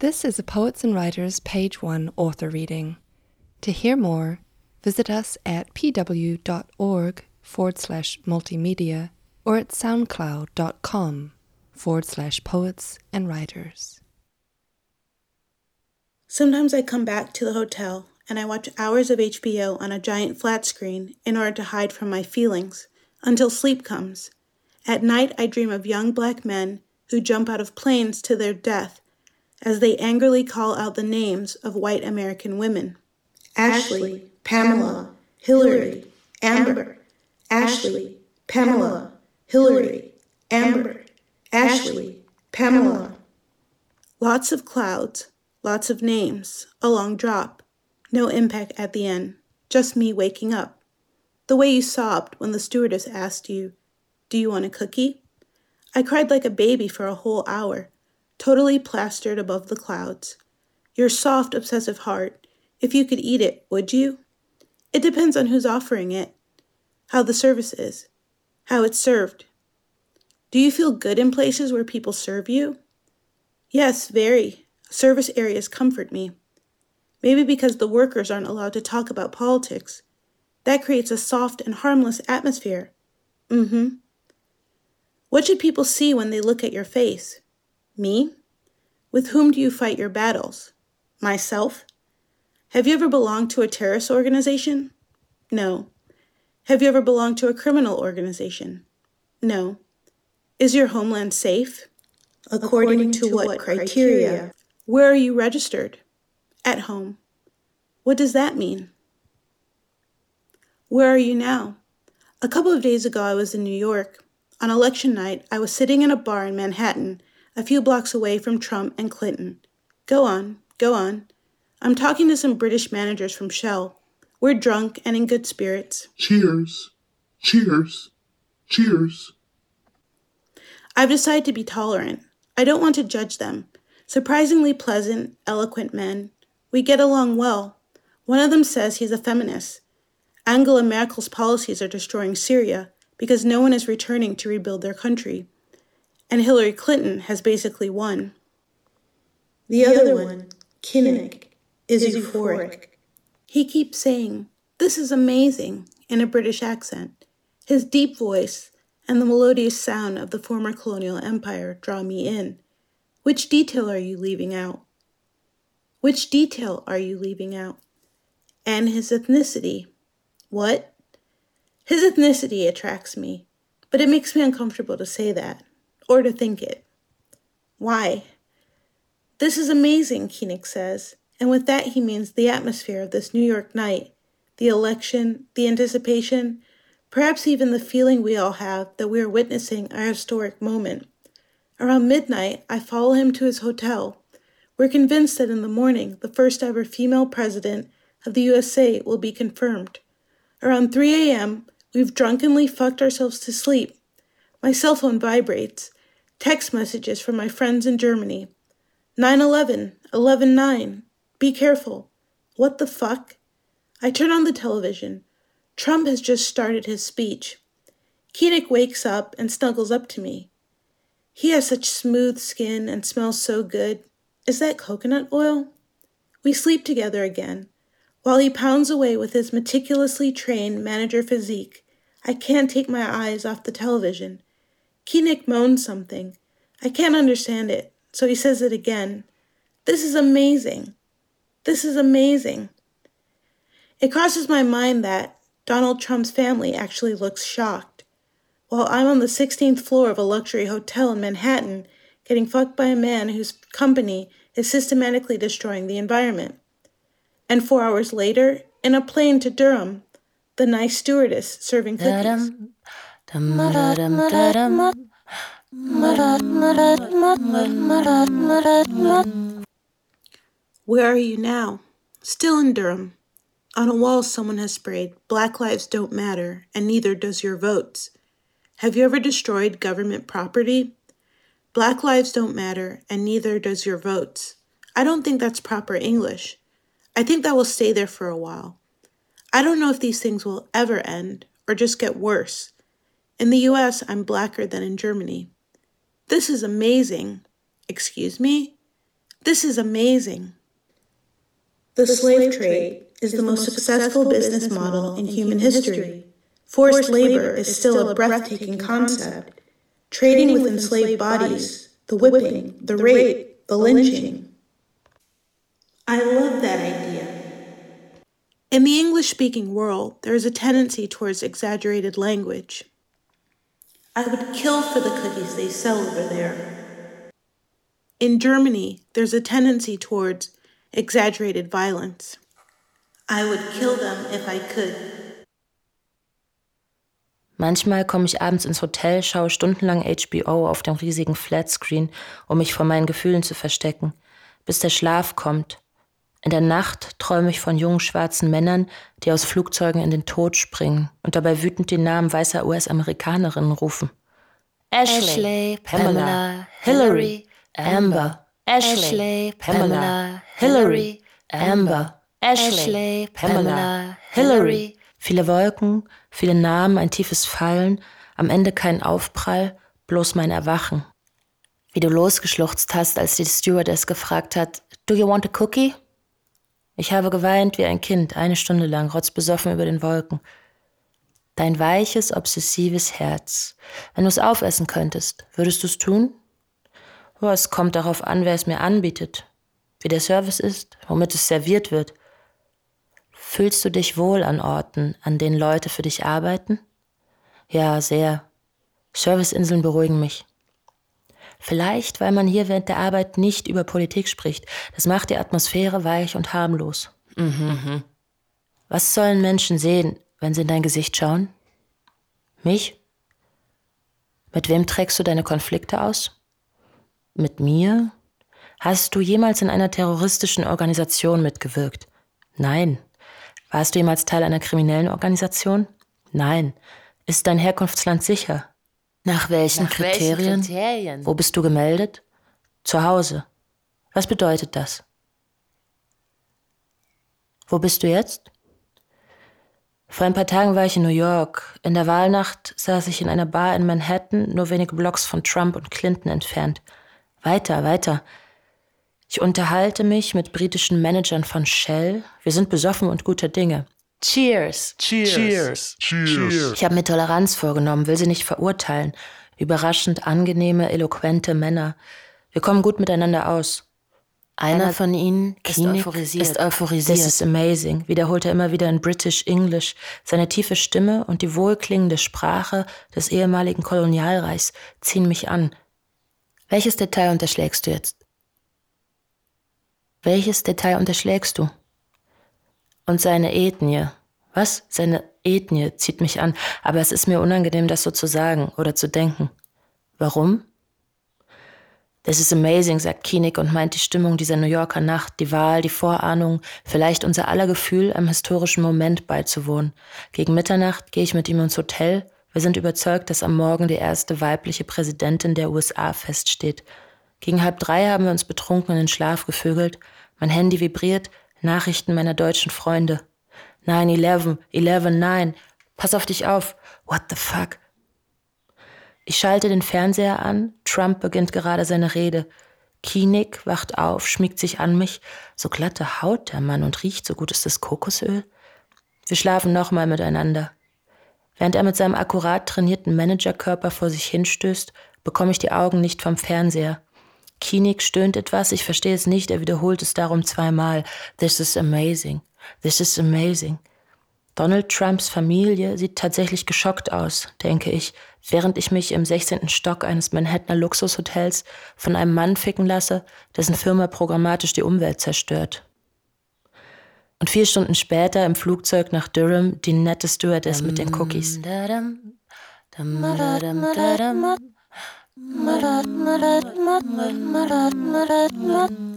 This is a Poets and Writers Page 1 author reading. To hear more, visit us at pw.org forward slash multimedia or at soundcloud.com forward slash poets and writers. Sometimes I come back to the hotel and I watch hours of HBO on a giant flat screen in order to hide from my feelings until sleep comes. At night, I dream of young black men who jump out of planes to their death as they angrily call out the names of white American women Ashley, Pamela, Hillary, Amber, Ashley, Pamela, Hillary, Amber, Ashley, Pamela. Lots of clouds, lots of names, a long drop, no impact at the end, just me waking up. The way you sobbed when the stewardess asked you, Do you want a cookie? I cried like a baby for a whole hour totally plastered above the clouds. Your soft, obsessive heart, if you could eat it, would you? It depends on who's offering it, how the service is, how it's served. Do you feel good in places where people serve you? Yes, very. Service areas comfort me. Maybe because the workers aren't allowed to talk about politics. That creates a soft and harmless atmosphere. Mm hmm. What should people see when they look at your face? Me? With whom do you fight your battles? Myself? Have you ever belonged to a terrorist organization? No. Have you ever belonged to a criminal organization? No. Is your homeland safe? According, According to, to, what, what criteria? criteria? Where are you registered? At home. What does that mean? Where are you now? A couple of days ago, I was in New York. On election night, I was sitting in a bar in Manhattan a few blocks away from Trump and Clinton. Go on, go on. I'm talking to some British managers from Shell. We're drunk and in good spirits. Cheers. Cheers. Cheers. I've decided to be tolerant. I don't want to judge them. Surprisingly pleasant, eloquent men. We get along well. One of them says he's a feminist. Angela Merkel's policies are destroying Syria because no one is returning to rebuild their country and Hillary Clinton has basically won. The, the other, other one, Kinnick, is, is euphoric. euphoric. He keeps saying, This is amazing, in a British accent. His deep voice and the melodious sound of the former colonial empire draw me in. Which detail are you leaving out? Which detail are you leaving out? And his ethnicity. What? His ethnicity attracts me, but it makes me uncomfortable to say that or to think it. Why? This is amazing, Koenig says, and with that he means the atmosphere of this New York night, the election, the anticipation, perhaps even the feeling we all have that we are witnessing a historic moment. Around midnight, I follow him to his hotel. We're convinced that in the morning, the first ever female president of the USA will be confirmed. Around 3 a.m., we've drunkenly fucked ourselves to sleep. My cell phone vibrates, Text messages from my friends in Germany. 911, 11 11 9, Be careful. What the fuck? I turn on the television. Trump has just started his speech. Koenig wakes up and snuggles up to me. He has such smooth skin and smells so good. Is that coconut oil? We sleep together again. While he pounds away with his meticulously trained manager physique, I can't take my eyes off the television. Koenig moans something. I can't understand it, so he says it again. This is amazing. This is amazing. It crosses my mind that Donald Trump's family actually looks shocked. While I'm on the 16th floor of a luxury hotel in Manhattan, getting fucked by a man whose company is systematically destroying the environment. And four hours later, in a plane to Durham, the nice stewardess serving cookies. Where are you now? Still in Durham. On a wall, someone has sprayed, Black lives don't matter, and neither does your votes. Have you ever destroyed government property? Black lives don't matter, and neither does your votes. I don't think that's proper English. I think that will stay there for a while. I don't know if these things will ever end or just get worse. In the US, I'm blacker than in Germany. This is amazing. Excuse me? This is amazing. The slave trade is the most successful business model in human history. Forced labor is still a breathtaking concept. Trading with enslaved bodies, the whipping, the rape, the lynching. I love that idea. In the English speaking world, there is a tendency towards exaggerated language. I would kill for the cookies they sell over there. In Germany, there's a tendency towards exaggerated violence. I would kill them if I could. Manchmal komme ich abends ins Hotel, schaue stundenlang HBO auf dem riesigen Flatscreen, um mich vor meinen Gefühlen zu verstecken, bis der Schlaf kommt in der Nacht träume ich von jungen schwarzen Männern, die aus Flugzeugen in den Tod springen und dabei wütend den Namen weißer US-Amerikanerinnen rufen. Ashley, Pamela, Hillary, Amber. Ashley, Pamela, Hillary, Amber. Ashley, Pamela, Hillary. Viele Wolken, viele Namen, ein tiefes Fallen, am Ende kein Aufprall, bloß mein Erwachen. Wie du losgeschluchzt hast, als die Stewardess gefragt hat, Do you want a cookie? Ich habe geweint wie ein Kind, eine Stunde lang, rotzbesoffen über den Wolken. Dein weiches, obsessives Herz. Wenn du es aufessen könntest, würdest du es tun? Oh, es kommt darauf an, wer es mir anbietet, wie der Service ist, womit es serviert wird. Fühlst du dich wohl an Orten, an denen Leute für dich arbeiten? Ja, sehr. Serviceinseln beruhigen mich. Vielleicht, weil man hier während der Arbeit nicht über Politik spricht. Das macht die Atmosphäre weich und harmlos. Mhm. Was sollen Menschen sehen, wenn sie in dein Gesicht schauen? Mich? Mit wem trägst du deine Konflikte aus? Mit mir? Hast du jemals in einer terroristischen Organisation mitgewirkt? Nein. Warst du jemals Teil einer kriminellen Organisation? Nein. Ist dein Herkunftsland sicher? Nach welchen, Nach Kriterien? welchen Kriterien? Wo bist du gemeldet? Zu Hause. Was bedeutet das? Wo bist du jetzt? Vor ein paar Tagen war ich in New York. In der Wahlnacht saß ich in einer Bar in Manhattan, nur wenige Blocks von Trump und Clinton entfernt. Weiter, weiter. Ich unterhalte mich mit britischen Managern von Shell. Wir sind besoffen und guter Dinge. Cheers. Cheers. Cheers. Cheers. Ich habe mir Toleranz vorgenommen, will sie nicht verurteilen. Überraschend angenehme, eloquente Männer. Wir kommen gut miteinander aus. Einer, Einer von ihnen ist euphorisiert. ist euphorisiert. This is amazing, wiederholt er immer wieder in British English. Seine tiefe Stimme und die wohlklingende Sprache des ehemaligen Kolonialreichs ziehen mich an. Welches Detail unterschlägst du jetzt? Welches Detail unterschlägst du? Und seine Ethnie. Was? Seine Ethnie zieht mich an, aber es ist mir unangenehm, das so zu sagen oder zu denken. Warum? This is amazing, sagt Kienig und meint die Stimmung dieser New Yorker Nacht, die Wahl, die Vorahnung, vielleicht unser aller Gefühl, einem historischen Moment beizuwohnen. Gegen Mitternacht gehe ich mit ihm ins Hotel. Wir sind überzeugt, dass am Morgen die erste weibliche Präsidentin der USA feststeht. Gegen halb drei haben wir uns betrunken in den Schlaf gevögelt. Mein Handy vibriert, Nachrichten meiner deutschen Freunde. 9-11, 11-9, pass auf dich auf. What the fuck? Ich schalte den Fernseher an, Trump beginnt gerade seine Rede. Kienig wacht auf, schmiegt sich an mich. So glatte Haut der Mann und riecht so gut ist das Kokosöl. Wir schlafen nochmal miteinander. Während er mit seinem akkurat trainierten Managerkörper vor sich hinstößt, bekomme ich die Augen nicht vom Fernseher. Kienig stöhnt etwas, ich verstehe es nicht, er wiederholt es darum zweimal. This is amazing. This is amazing. Donald Trumps Familie sieht tatsächlich geschockt aus, denke ich, während ich mich im 16. Stock eines Manhattaner Luxushotels von einem Mann ficken lasse, dessen Firma programmatisch die Umwelt zerstört. Und vier Stunden später im Flugzeug nach Durham die nette Stewardess mit den Cookies.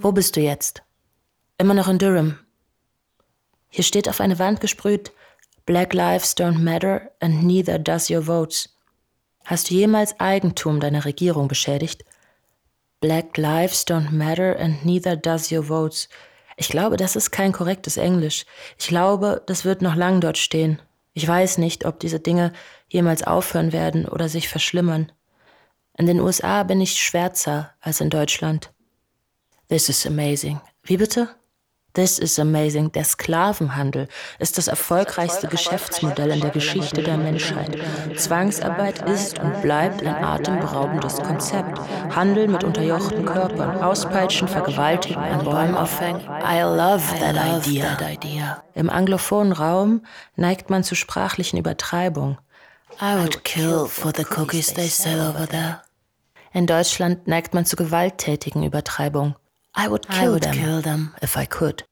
Wo bist du jetzt? Immer noch in Durham. Hier steht auf eine Wand gesprüht, Black Lives don't matter and neither does your votes. Hast du jemals Eigentum deiner Regierung beschädigt? Black Lives don't matter and neither does your votes. Ich glaube, das ist kein korrektes Englisch. Ich glaube, das wird noch lang dort stehen. Ich weiß nicht, ob diese Dinge jemals aufhören werden oder sich verschlimmern. In den USA bin ich schwärzer als in Deutschland. This is amazing. Wie bitte? This is amazing. Der Sklavenhandel ist das erfolgreichste Geschäftsmodell in der Geschichte der Menschheit. Zwangsarbeit ist und bleibt ein atemberaubendes Konzept. Handel mit unterjochten Körpern, Auspeitschen, Vergewaltigen, an Bäumen aufhängen. I love that idea. Im anglophonen Raum neigt man zu sprachlichen Übertreibungen. I would kill for the cookies they sell over there. In Deutschland neigt man zu gewalttätigen Übertreibungen. I would kill, I would them, kill them if I could.